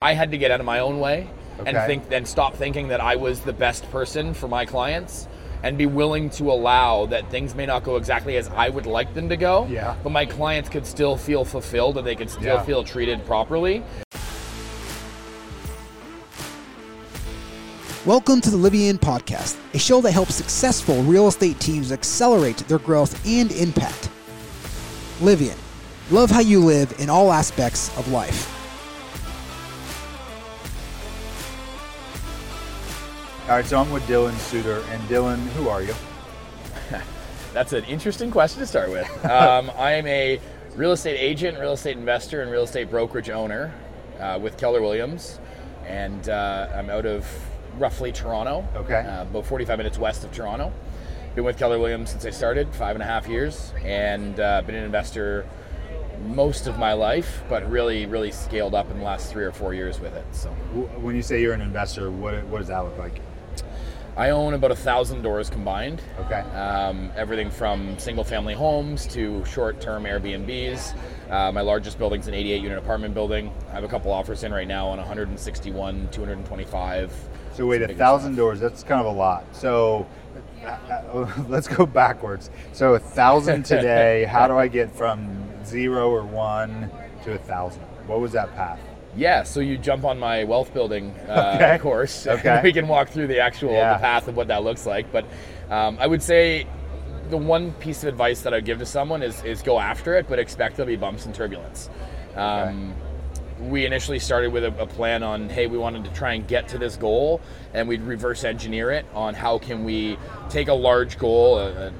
I had to get out of my own way and Okay. think and stop thinking that I was the best person for my clients and be willing to allow that things may not go exactly as I would like them to go. Yeah. But my clients could still feel fulfilled and they could still Yeah. feel treated properly. Welcome to the Livian Podcast, a show that helps successful real estate teams accelerate their growth and impact. Livian, love how you live in all aspects of life. All right, so I'm with Dylan Suitor, and Dylan, who are you? That's an interesting question to start with. Um, I am a real estate agent, real estate investor, and real estate brokerage owner uh, with Keller Williams, and uh, I'm out of roughly Toronto. Okay. Uh, about 45 minutes west of Toronto. Been with Keller Williams since I started, five and a half years, and uh, been an investor most of my life, but really, really scaled up in the last three or four years with it. So. When you say you're an investor, what, what does that look like? I own about a thousand doors combined. Okay. Um, everything from single family homes to short term Airbnbs. Uh, my largest building's an 88 unit apartment building. I have a couple offers in right now on 161, 225. So wait, a thousand stuff. doors, that's kind of a lot. So uh, let's go backwards. So a thousand today, how do I get from zero or one to a thousand? What was that path? Yeah, so you jump on my wealth building uh, Okay. course. Okay. we can walk through the actual Yeah. the path of what that looks like. But um, I would say the one piece of advice that I'd give to someone is, is go after it, but expect there'll be bumps and turbulence. Um, We initially started with a, a plan on, hey, we wanted to try and get to this goal, and we'd reverse engineer it on how can we take a large goal, a, a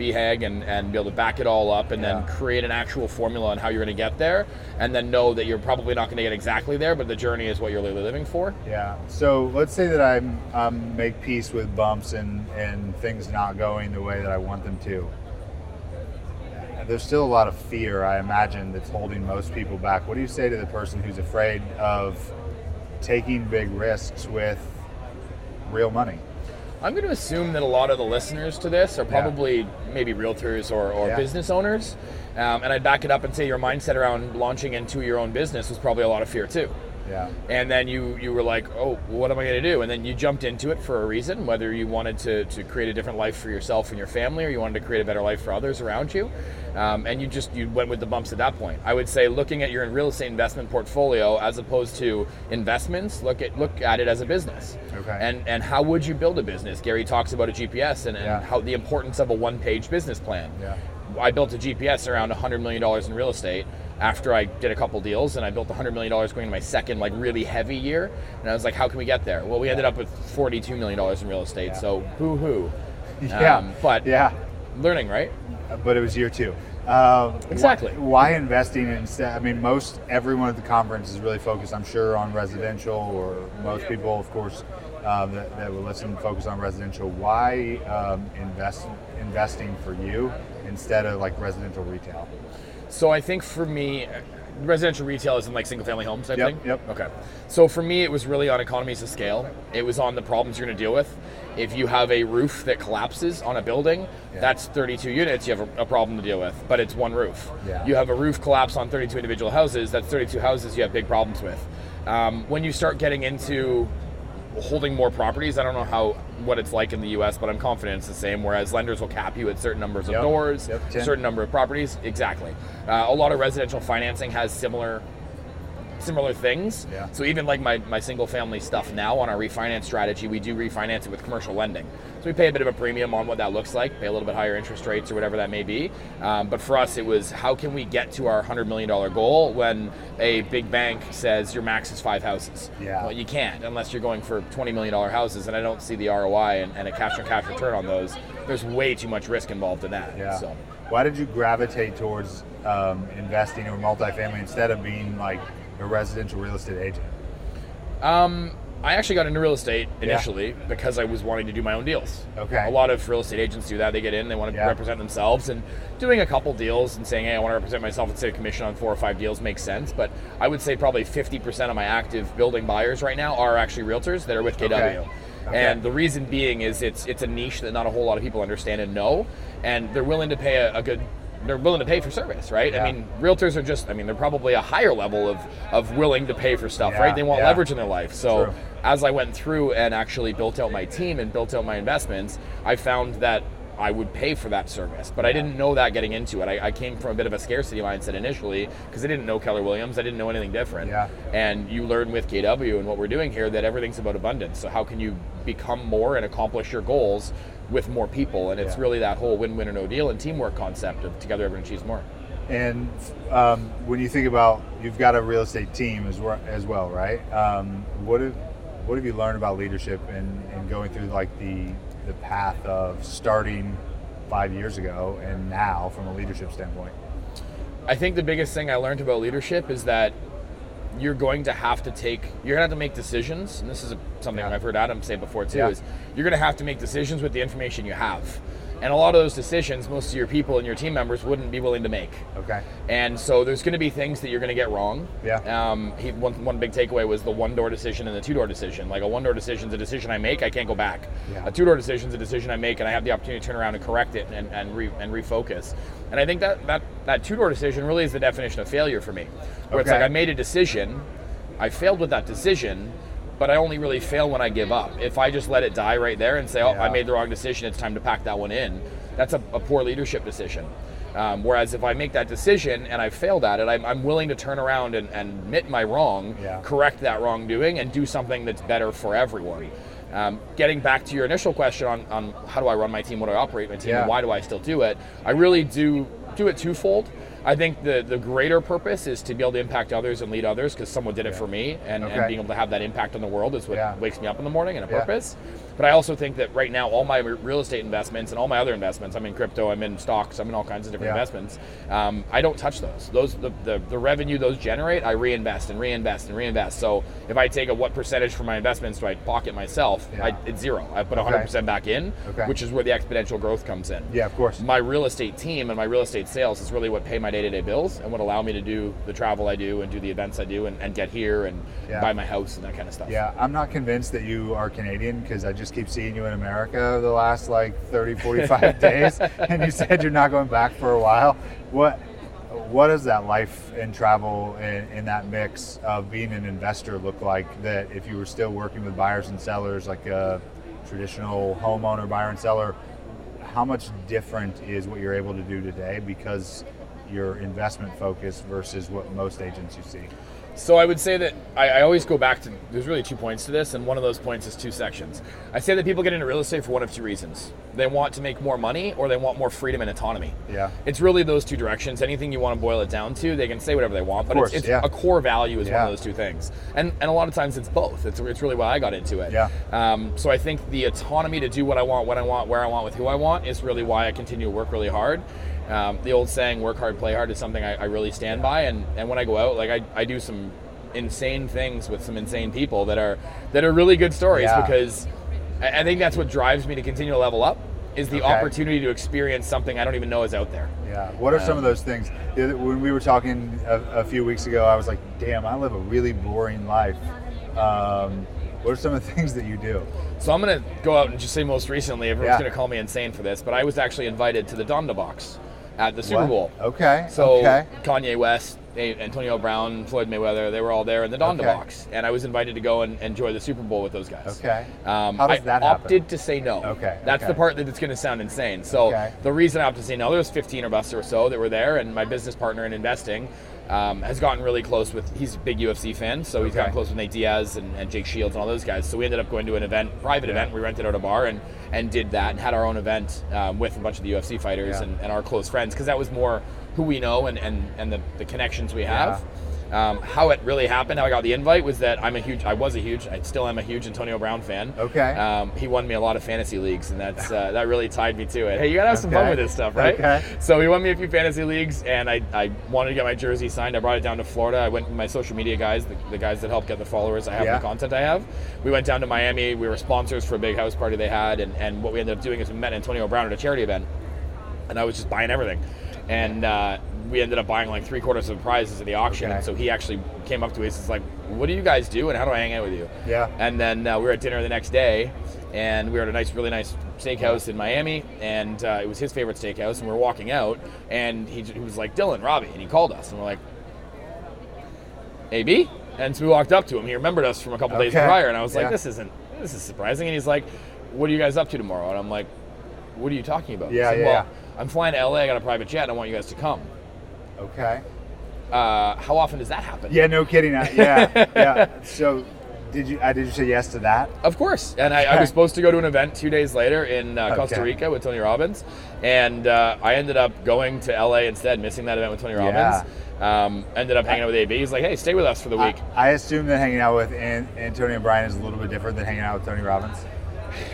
BHAG, and, and be able to back it all up, and Yeah. then create an actual formula on how you're going to get there, and then know that you're probably not going to get exactly there, but the journey is what you're really living for. Yeah. So let's say that I'm um, make peace with bumps and and things not going the way that I want them to. There's still a lot of fear, I imagine, that's holding most people back. What do you say to the person who's afraid of taking big risks with real money? I'm going to assume that a lot of the listeners to this are probably maybe realtors or, or Yeah. business owners. Um, and I'd back it up and say your mindset around launching into your own business was probably a lot of fear too. Yeah. And then you, you were like, oh, what am I going to do? And then you jumped into it for a reason, whether you wanted to, to create a different life for yourself and your family, or you wanted to create a better life for others around you. Um, and you just you went with the bumps at that point. I would say looking at your real estate investment portfolio as opposed to investments, look at look at it as a business. Okay. And and how would you build a business? Gary talks about a GPS and, and Yeah. how the importance of a one-page business plan. Yeah. I built a GPS around $100 million in real estate after I did a couple deals, and I built $100 million going into my second, like, really heavy year. And I was like, how can we get there? Well, we ended up with $42 million in real estate, Yeah. so boo hoo. Yeah. Um, but yeah. learning, right? but it was year two. Um, Exactly. Why, why investing instead? I mean, most everyone at the conference is really focused, I'm sure, on residential, or most people, of course, um, that, that will listen focus on residential. Why um, invest investing for you instead of like residential retail? So I think for me, residential retail isn't like single family homes type Yep, thing. yep. Okay. So for me, it was really on economies of scale. It was on the problems you're going to deal with. If you have a roof that collapses on a building, Yeah. that's 32 units. You have a, a problem to deal with, but it's one roof. Yeah. You have a roof collapse on 32 individual houses. That's 32 houses you have big problems with. Um, when you start getting into holding more properties. I don't know how what it's like in the U.S., but I'm confident it's the same. Whereas lenders will cap you at certain numbers of Yep. doors, Yep, certain number of properties. Exactly. Uh, a lot of residential financing has similar similar things. Yeah. So even like my, my single family stuff now on our refinance strategy, we do refinance it with commercial lending. So we pay a bit of a premium on what that looks like, pay a little bit higher interest rates or whatever that may be. Um, but for us, it was how can we get to our $100 million goal when a big bank says your max is five houses? Yeah. Well, you can't unless you're going for $20 million houses, and I don't see the ROI and, and a cash on cash return on those. There's way too much risk involved in that. Yeah. So. Why did you gravitate towards um, investing or multifamily instead of being like a residential real estate agent? Um, I actually got into real estate Yeah. initially because I was wanting to do my own deals. Okay. A lot of real estate agents do that. They get in, they want to Yeah. represent themselves, and doing a couple deals and saying, "Hey, I want to represent myself and save a commission on four or five deals" makes sense. But I would say probably 50% of my active building buyers right now are actually realtors that are with KW. Okay. Okay. And the reason being is it's it's a niche that not a whole lot of people understand and know, and they're willing to pay a, a good they're willing to pay for service, right? Yeah. I mean, realtors are just I mean, they're probably a higher level of of willing to pay for stuff, Yeah, right? They want yeah. leverage in their life. So True. as I went through and actually built out my team and built out my investments, I found that I would pay for that service, but I didn't know that getting into it. I, I came from a bit of a scarcity mindset initially because I didn't know Keller Williams. I didn't know anything different. Yeah. And you learn with KW and what we're doing here that everything's about abundance. So how can you become more and accomplish your goals with more people? And it's Yeah. really that whole win-win or no deal and teamwork concept of together everyone achieves more. And um, when you think about, you've got a real estate team as well, as well right? Um, what have what have you learned about leadership and, and going through like the the path of starting five years ago and now from a leadership standpoint? I think the biggest thing I learned about leadership is that you're going to have to take you're going to have to make decisions and this is a, something Yeah. I've heard Adam say before too Yeah. is you're going to have to make decisions with the information you have. And a lot of those decisions most of your people and your team members wouldn't be willing to make. Okay. And so there's going to be things that you're going to get wrong. Yeah. Um, he, one, one big takeaway was the one door decision and the two door decision. Like a one door decision is a decision I make, I can't go back. Yeah. A two door decision is a decision I make, and I have the opportunity to turn around and correct it and, and, re, and refocus. And I think that, that, that two door decision really is the definition of failure for me. Where it's like I made a decision, I failed with that decision, but I only really fail when I give up. If I just let it die right there and say, oh, Yeah. I made the wrong decision, it's time to pack that one in, that's a, a poor leadership decision. Um, whereas if I make that decision and I failed at it, I'm, I'm willing to turn around and, and admit my wrong, Yeah. correct that wrongdoing, and do something that's better for everyone. Um, getting back to your initial question on, on how do I run my team, what do I operate my team, Yeah. and why do I still do it, I really do do it twofold. I think the, the greater purpose is to be able to impact others and lead others because someone did it for me, and, Okay. and being able to have that impact on the world is what Yeah. wakes me up in the morning and a Yeah. But I also think that right now, all my real estate investments and all my other investments, I'm in crypto, I'm in stocks, I'm in all kinds of different Yeah. investments. Um, I don't touch those. Those the, the, the revenue those generate, I reinvest and reinvest and reinvest. So if I take a what percentage from my investments do I pocket myself, Yeah. I, it's zero. I put Okay. 100% back in, Okay. which is where the exponential growth comes in Yeah, of course. my real estate team and my real estate sales is really what pay my day-to-day bills and what allow me to do the travel I do and do the events I do and, and get here and Yeah. buy my house and that kind of stuff. Yeah, I'm not convinced that you are Canadian because I just keep seeing you in America the last like 30, 45 days, and you said you're not going back for a while. What what does that life and travel in, in that mix of being an investor look like? That if you were still working with buyers and sellers, like a traditional homeowner buyer and seller, how much different is what you're able to do today because your investment focus versus what most agents you see? So I would say that I, I always go back to there's really two points to this, and one of those points is two sections. I say that people get into real estate for one of two reasons: they want to make more money, or they want more freedom and autonomy. Yeah. It's really those two directions. Anything you want to boil it down to, they can say whatever they want, but course, it's, it's yeah. a core value is one of those two things. And and a lot of times it's both. It's, it's really why I got into it. Yeah. Um, so I think the autonomy to do what I want, when I want, where I want, with who I want is really why I continue to work really hard. Um, the old saying, work hard, play hard, is something I, I really stand by. And, and when I go out, like I, I do some insane things with some insane people that are that are really good stories Yeah. because I, I think that's what drives me to continue to level up is the Okay. opportunity to experience something I don't even know is out there. Yeah. What are some of those things? When we were talking a, a few weeks ago, I was like, "Damn, I live a really boring life." Um, what are some of the things that you do? So I'm gonna go out and just say most recently, everyone's Yeah. gonna call me insane for this, but I was actually invited to the Donda box at the Super What? Bowl. Okay. So okay. Kanye West, Antonio Brown, Floyd Mayweather, they were all there in the Donda Okay. box, and I was invited to go and enjoy the Super Bowl with those guys. Okay. Um, How does I that happen? opted to say no. Okay, That's okay. the part that's going to sound insane. So Okay. the reason I opted to say no, there was 15 of us or so that were there, and my business partner in investing um, has gotten really close with. He's a big UFC fan, so he's Okay. gotten close with Nate Diaz and, and Jake Shields and all those guys. So we ended up going to an event, private Yeah. event. We rented out a bar and and did that and had our own event um, with a bunch of the UFC fighters Yeah. and, and our close friends because that was more who we know and and, and the, the connections we have. Um, how it really happened, how I got the invite was that I'm a huge, I was a huge, I still am a huge Antonio Brown fan. Okay. Um, he won me a lot of fantasy leagues, and that's uh, that really tied me to it. Hey, you gotta have some fun with this stuff, right? Okay. So he won me a few fantasy leagues, and I, I wanted to get my jersey signed. I brought it down to Florida. I went with my social media guys, the, the guys that help get the followers I have, Yeah. the content I have. We went down to Miami. We were sponsors for a big house party they had, and, and what we ended up doing is we met Antonio Brown at a charity event, and I was just buying everything. And uh, we ended up buying like three quarters of the prizes at the auction. Okay. And so he actually came up to us. He's like, what do you guys do, and how do I hang out with you? Yeah. And then uh, we were at dinner the next day, and we were at a nice, really nice steakhouse in Miami, and uh, it was his favorite steakhouse. And we were walking out, and he, he was like, "Dylan, Robbie," and he called us, and we're like, "AB." And so we walked up to him. He remembered us from a couple days prior, and I was like, Yeah. "This isn't, this is surprising." And he's like, "What are you guys up to tomorrow?" And I'm like, "What are you talking about?" Yeah, said, yeah, Well, yeah. I'm flying to LA. I got a private jet. and I want you guys to come. Okay. Uh, how often does that happen? Yeah, no kidding. I- Yeah, yeah. So, did you? Uh, did you say yes to that? Of course. And I, I was supposed to go to an event two days later in uh, Costa Okay. Rica with Tony Robbins. And uh, I ended up going to LA instead, missing that event with Tony Robbins. Um, ended up hanging out with AB. He's like, hey, stay with us for the week. I, I assume that hanging out with An- Antonio Brown is a little bit different than hanging out with Tony Robbins.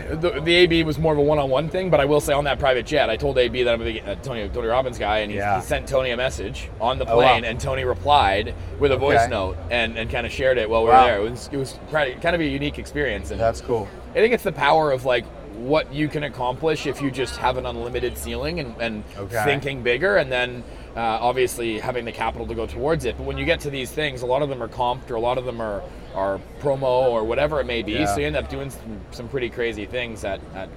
The, the AB was more of a one-on-one thing, but I will say on that private jet, I told AB that I'm a big uh, Tony Tony Robbins guy, and he, Yeah. he sent Tony a message on the Oh, wow. plane, and Tony replied with a voice Okay. note and, and kind of shared it while we Wow. were there. It was it was kind of a unique experience, and That's cool. I think it's the power of like what you can accomplish if you just have an unlimited ceiling and, and Okay. thinking bigger, and then uh, obviously having the capital to go towards it. But when you get to these things, a lot of them are comped or a lot of them are, are promo or whatever it may be. Yeah. So you end up doing some, some pretty crazy things at, at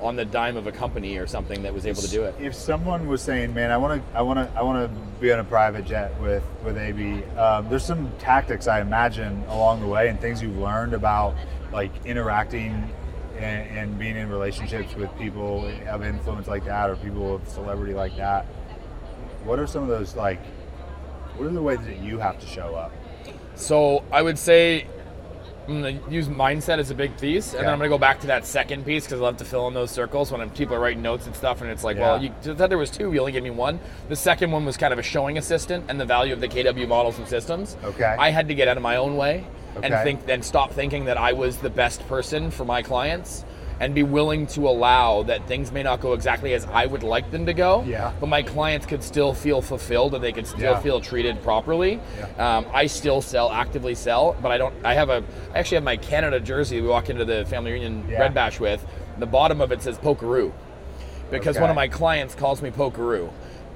on the dime of a company or something that was able to do it. If someone was saying, "Man, I want to, I want to, I want to be on a private jet with with AB," um, there's some tactics I imagine along the way and things you've learned about like interacting and, and being in relationships with people of influence like that or people of celebrity like that. What are some of those like? What are the ways that you have to show up? So I would say I'm going to use mindset as a big piece, and Okay. then I'm going to go back to that second piece because I love to fill in those circles when I'm, people are writing notes and stuff, and it's like, well, you said there was two, you only gave me one. The second one was kind of a showing assistant and the value of the KW models and systems. Okay. I had to get out of my own way and think, and stop thinking that I was the best person for my clients. And be willing to allow that things may not go exactly as I would like them to go, Yeah. but my clients could still feel fulfilled and they could still Yeah. feel treated properly. Yeah. Um, I still sell, actively sell, but I don't. I have a. I actually have my Canada jersey. We walk into the family reunion Yeah. Red Bash with. The bottom of it says Pokeroo, because Okay. one of my clients calls me Pokeroo.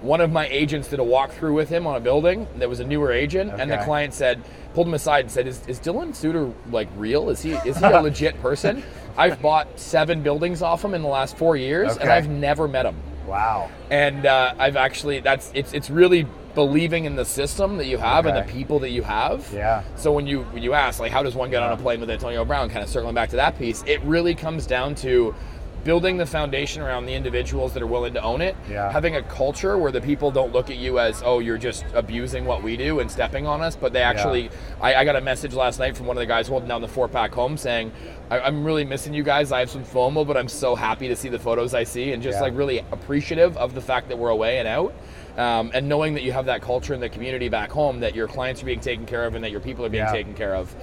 One of my agents did a walkthrough with him on a building that was a newer agent, and the client said, pulled him aside and said, "Is, is Dylan Suitor like real? Is he is he a legit person? I've bought seven buildings off him in the last four years, and I've never met him." Wow. and uh, I've actually that's it's it's really believing in the system that you have and the people that you have. Yeah. So when you when you ask like how does one get on a plane with Antonio Brown, kind of circling back to that piece, it really comes down to building the foundation around the individuals that are willing to own it. Yeah. Having a culture where the people don't look at you as oh you're just abusing what we do and stepping on us, but they actually. I, I got a message last night from one of the guys holding down the four pack home saying. I- I'm really missing you guys. I have some FOMO, but I'm so happy to see the photos I see and just Yeah. like really appreciative of the fact that we're away and out, um, and knowing that you have that culture in the community back home, that your clients are being taken care of and that your people are being Yeah. taken care of.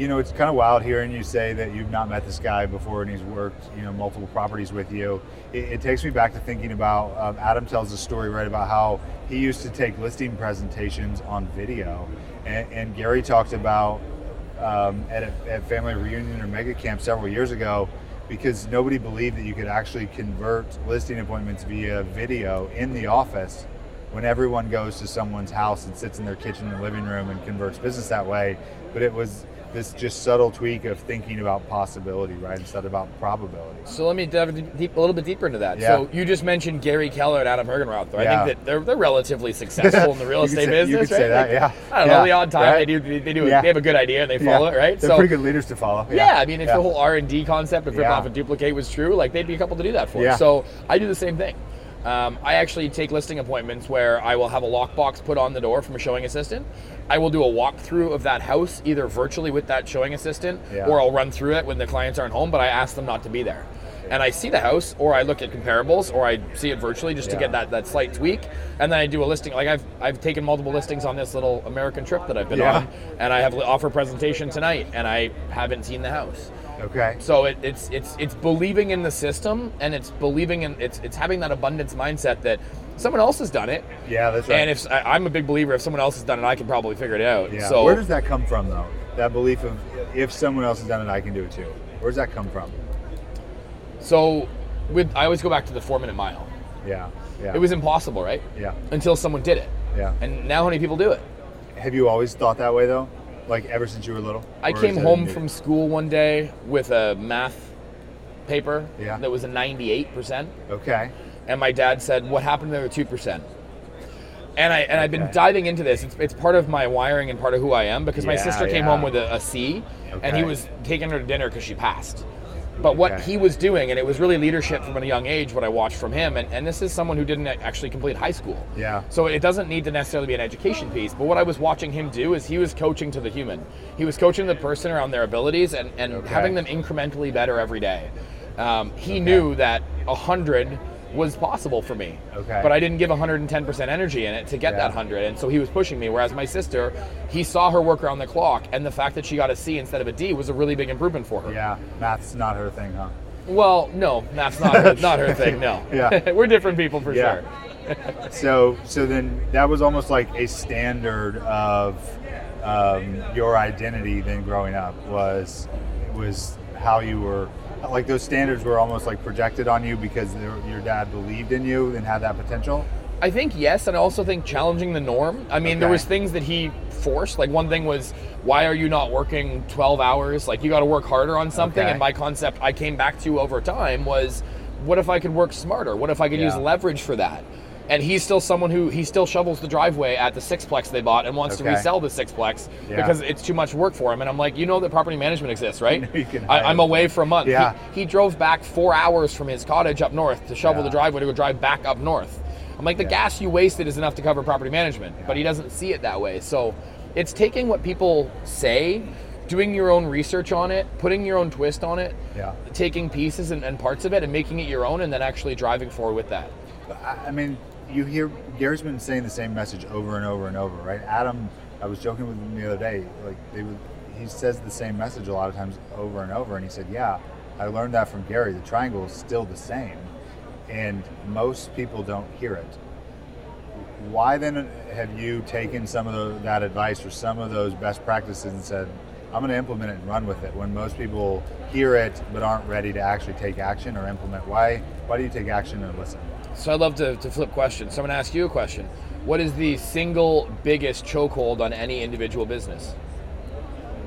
You know, it's kind of wild hearing you say that you've not met this guy before and he's worked, you know, multiple properties with you. It, it takes me back to thinking about um, Adam tells a story right about how he used to take listing presentations on video, and, and Gary talked about um, at a at family reunion or mega camp several years ago. Because nobody believed that you could actually convert listing appointments via video in the office when everyone goes to someone's house and sits in their kitchen and living room and converts business that way. But it was this just subtle tweak of thinking about possibility, right, instead of about probability. So let me dive deep, a little bit deeper into that. Yeah. So you just mentioned Gary Keller and Adam Hergenrother. Though. I Yeah. think that they're, they're relatively successful in the real estate say- you business, could say right? that, yeah. I don't know. Yeah, The odd time right. they do, they, they do, Yeah. they have a good idea and they follow it, right? They're pretty good leaders to follow. Yeah, I mean, if the whole R and D concept of rip off and duplicate was true, like they'd be a couple to do that for. Yeah. So I do the same thing. Um, I actually take listing appointments where I will have a lockbox put on the door from a showing assistant. I will do a walkthrough of that house either virtually with that showing assistant, Yeah. or I'll run through it when the clients aren't home. But I ask them not to be there, and I see the house, or I look at comparables, or I see it virtually just to get that, that slight tweak, and then I do a listing. Like I've I've taken multiple listings on this little American trip that I've been Yeah. on, and I have offer presentation tonight, and I haven't seen the house. Okay. So it, it's it's it's believing in the system, and it's believing in it's it's having that abundance mindset that someone else has done it. Yeah, that's right. And if I, I'm a big believer, if someone else has done it, I can probably figure it out. yeah. So Where does that come from, though? That belief of if someone else has done it, I can do it too. Where does that come from? so with I always go back to the four minute mile. Yeah. Yeah. It was impossible, right? Yeah. Until someone did it. Yeah. And now how many people do it? Have you always thought that way, though? Like ever since you were little? I came home from school one day with a math paper Yeah. that was a 98%. Okay. and my dad said, "What happened to the two percent?" And I and I've been diving into this. It's, it's part of my wiring and part of who I am because my sister came yeah. home with a, a C, and he was taking her to dinner because she passed. But what Okay. he was doing, and it was really leadership from a young age, what I watched from him, and, and this is someone who didn't actually complete high school. Yeah. So it doesn't need to necessarily be an education piece, but what I was watching him do is he was coaching to the human. He was coaching the person around their abilities and, and Okay. having them incrementally better every day. Um, he knew that 100 was possible for me. Okay. But I didn't give 110% energy in it to get Yeah. that 100. And so he was pushing me. Whereas my sister, he saw her work around the clock, and the fact that she got a C instead of a D was a really big improvement for her. Yeah. Math's not her thing, huh? Well, no, that's not her, not her thing. No. Yeah. We're different people for Yeah. sure. So, so then that was almost like a standard of um, your identity. Then growing up was was how you were. Like those standards were almost like projected on you because your dad believed in you and had that potential. I think yes, and I also think challenging the norm. I mean, there was things that he forced. Like one thing was, why are you not working 12 hours? Like you got to work harder on something. Okay. And my concept I came back to over time was, what if I could work smarter? What if I could use leverage for that? And he's still someone who he still shovels the driveway at the sixplex they bought and wants to resell the sixplex Yeah. because it's too much work for him. And I'm like, you know that property management exists, right? I, I'm away for a month. He- Yeah. He, drove back four hours from his cottage up north to shovel Yeah. the driveway to go drive back up north. I'm like, the Yeah. gas you wasted is enough to cover property management, but he doesn't see it that way. So it's taking what people say, doing your own research on it, putting your own twist on it, Yeah. taking pieces and, and parts of it and making it your own, and then actually driving forward with that. I mean, you hear Gary's been saying the same message over and over and over, right? Adam, I was joking with him the other day. Like they he says the same message a lot of times over and over, and he said, "Yeah, I learned that from Gary. The triangle is still the same, and most people don't hear it." Why then have you taken some of the, that advice or some of those best practices and said, "I'm going to implement it and run with it"? When most people hear it but aren't ready to actually take action or implement, why? Why do you take action and listen? So I'd love to, to flip questions. So I'm going to ask you a question. What is the single biggest chokehold on any individual business?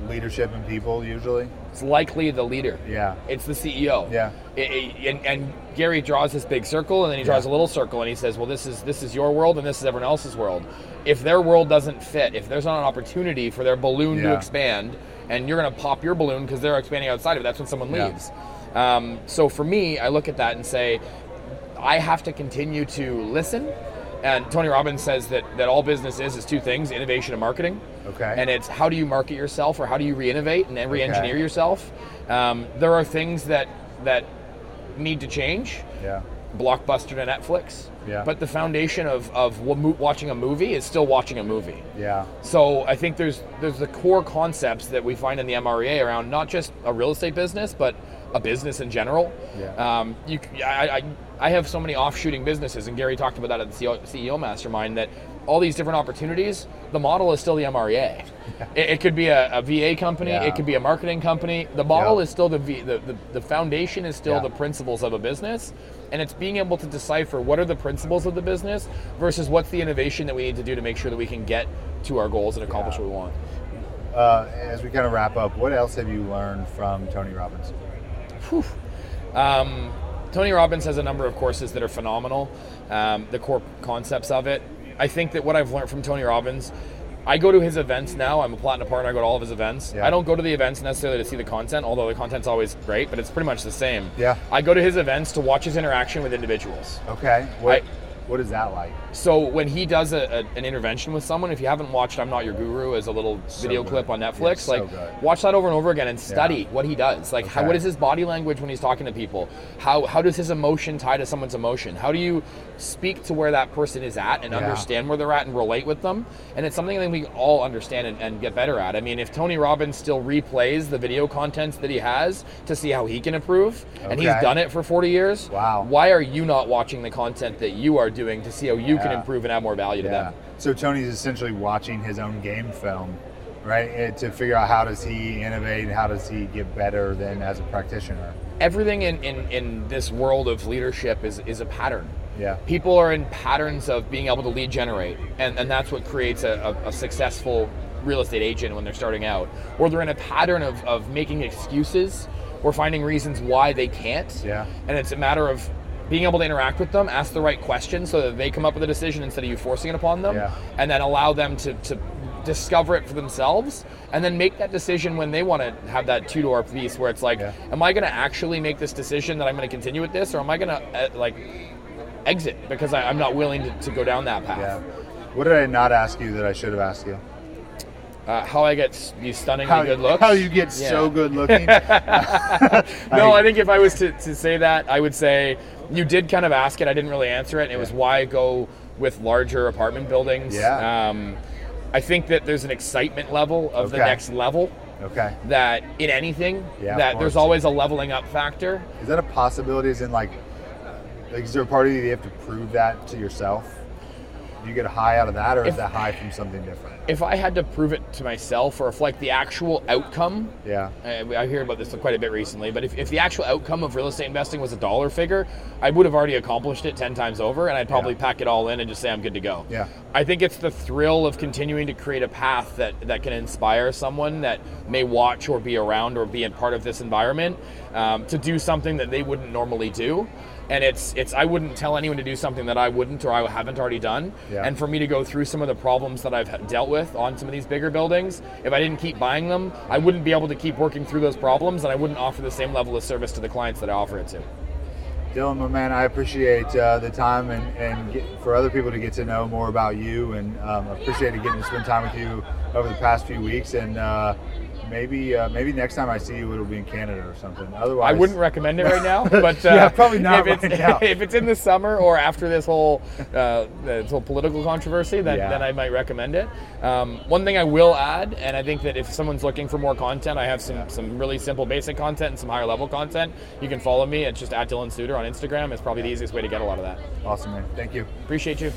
leadership and people usually. It's likely the leader. Yeah. It's the CEO. Yeah. It- it- and, and Gary draws this big circle, and then he draws Yeah. a little circle, and he says, "Well, this is this is your world, and this is everyone else's world. If their world doesn't fit, if there's not an opportunity for their balloon to expand, and you're going to pop your balloon because they're expanding outside of it, that's when someone Yeah. leaves. Um, so for me, I look at that and say, I have to continue to listen. And Tony Robbins says that, that all business is is two things: innovation and marketing. Okay. And it's how do you market yourself, or how do you re-innovate and then re-engineer Okay. yourself. Um, there are things that that need to change. Yeah. Blockbuster to Netflix. Yeah. But the foundation of of watching a movie is still watching a movie. Yeah. So I think there's there's the core concepts that we find in the MREA around not just a real estate business, but a business in general. Yeah. Um, you, I, I, I have so many offshooting businesses, and Gary talked about that at the CEO, Mastermind. That all these different opportunities, the model is still the MREA. It, it could be a, a VA company, Yeah. it could be a marketing company. The model Yeah. is still the, v, the, the the foundation is still Yeah. the principles of a business, and it's being able to decipher what are the principles of the business versus what's the innovation that we need to do to make sure that we can get to our goals and accomplish what we want. Uh, as we kind of wrap up, what else have you learned from Tony Robbins? Um, Tony Robbins has a number of courses that are phenomenal. Um, the core concepts of it. I think that what I've learned from Tony Robbins, I go to his events now. I'm a platinum partner. I go to all of his events. Yeah. I don't go to the events necessarily to see the content, although the content's always great, but it's pretty much the same. Yeah. I go to his events to watch his interaction with individuals. Okay. What, I- what is that like? So when he does a, a, an intervention with someone, if you haven't watched "I'm Not Your Guru" as a little So video good. clip on Netflix, so like good. watch that over and over again and study what he does. Like, how, what is his body language when he's talking to people? How how does his emotion tie to someone's emotion? How do you speak to where that person is at and Yeah. understand where they're at and relate with them? And it's something that we all understand and, and get better at. I mean, if Tony Robbins still replays the video contents that he has to see how he can improve, and he's done it for 40 years, Wow. why are you not watching the content that you are doing to see how you can improve and add more value to Yeah. them? So Tony's essentially watching his own game film, right, eh, to figure out how does he innovate and how does he get better than as a practitioner. Everything in, in, in this world of leadership is, is a pattern. Yeah. People are in patterns of being able to lead generate, and, and that's what creates a, a, a successful real estate agent when they're starting out, or they're in a pattern of, of making excuses or finding reasons why they can't. Yeah. And it's a matter of being able to interact with them, ask the right questions so that they come up with a decision instead of you forcing it upon them, Yeah. and then allow them to, to discover it for themselves and then make that decision when they want to have that two door piece where it's like, Yeah. am I going to actually make this decision that I'm going to continue with this or am I going to uh, like exit because I, I'm not willing to, to go down that path? Yeah. What did I not ask you that I should have asked you? Uh, how I get these stunningly How, good looks. how you get so good looking? no, I think if I was to, to say that, I would say you did kind of ask it. I didn't really answer it. And it was why go with larger apartment buildings. Yeah. Um, I think that there's an excitement level of the next level Okay. that in anything Yeah, that there's always a leveling up factor. Is that a possibility? Is in like, like, is there a part of you that you have to prove that to yourself? Do you get a high out of that, or is that high from something different? If I had to prove it to myself, or if like the actual outcome Yeah. I I hear about this quite a bit recently, but if, if the actual outcome of real estate investing was a dollar figure, I would have already accomplished it 10 times over and I'd probably Yeah. pack it all in and just say I'm good to go. Yeah. I think it's the thrill of continuing to create a path that, that can inspire someone that may watch or be around or be a part of this environment um, to do something that they wouldn't normally do. And it's it's I wouldn't tell anyone to do something that I wouldn't or I haven't already done. Yeah. And for me to go through some of the problems that I've dealt with on some of these bigger buildings, if I didn't keep buying them, I wouldn't be able to keep working through those problems, and I wouldn't offer the same level of service to the clients that I offer it to. Dylan, my man, I appreciate uh, the time and, and get, for other people to get to know more about you, and um, I appreciated getting to spend time with you over the past few weeks. And uh, maybe uh, maybe next time I see you, it'll be in Canada or something. Otherwise, I wouldn't recommend it right now, but uh, Yeah, probably not If it's, right now. if it's in the summer or after this whole uh, this whole political controversy, then, Yeah. then I might recommend it. Um, one thing I will add, and I think that if someone's looking for more content, I have some some really simple, basic content and some higher level content. You can follow me. It's just at Dylan Suitor on Instagram. It's probably the easiest way to get a lot of that. Awesome, man. Thank you. Appreciate you.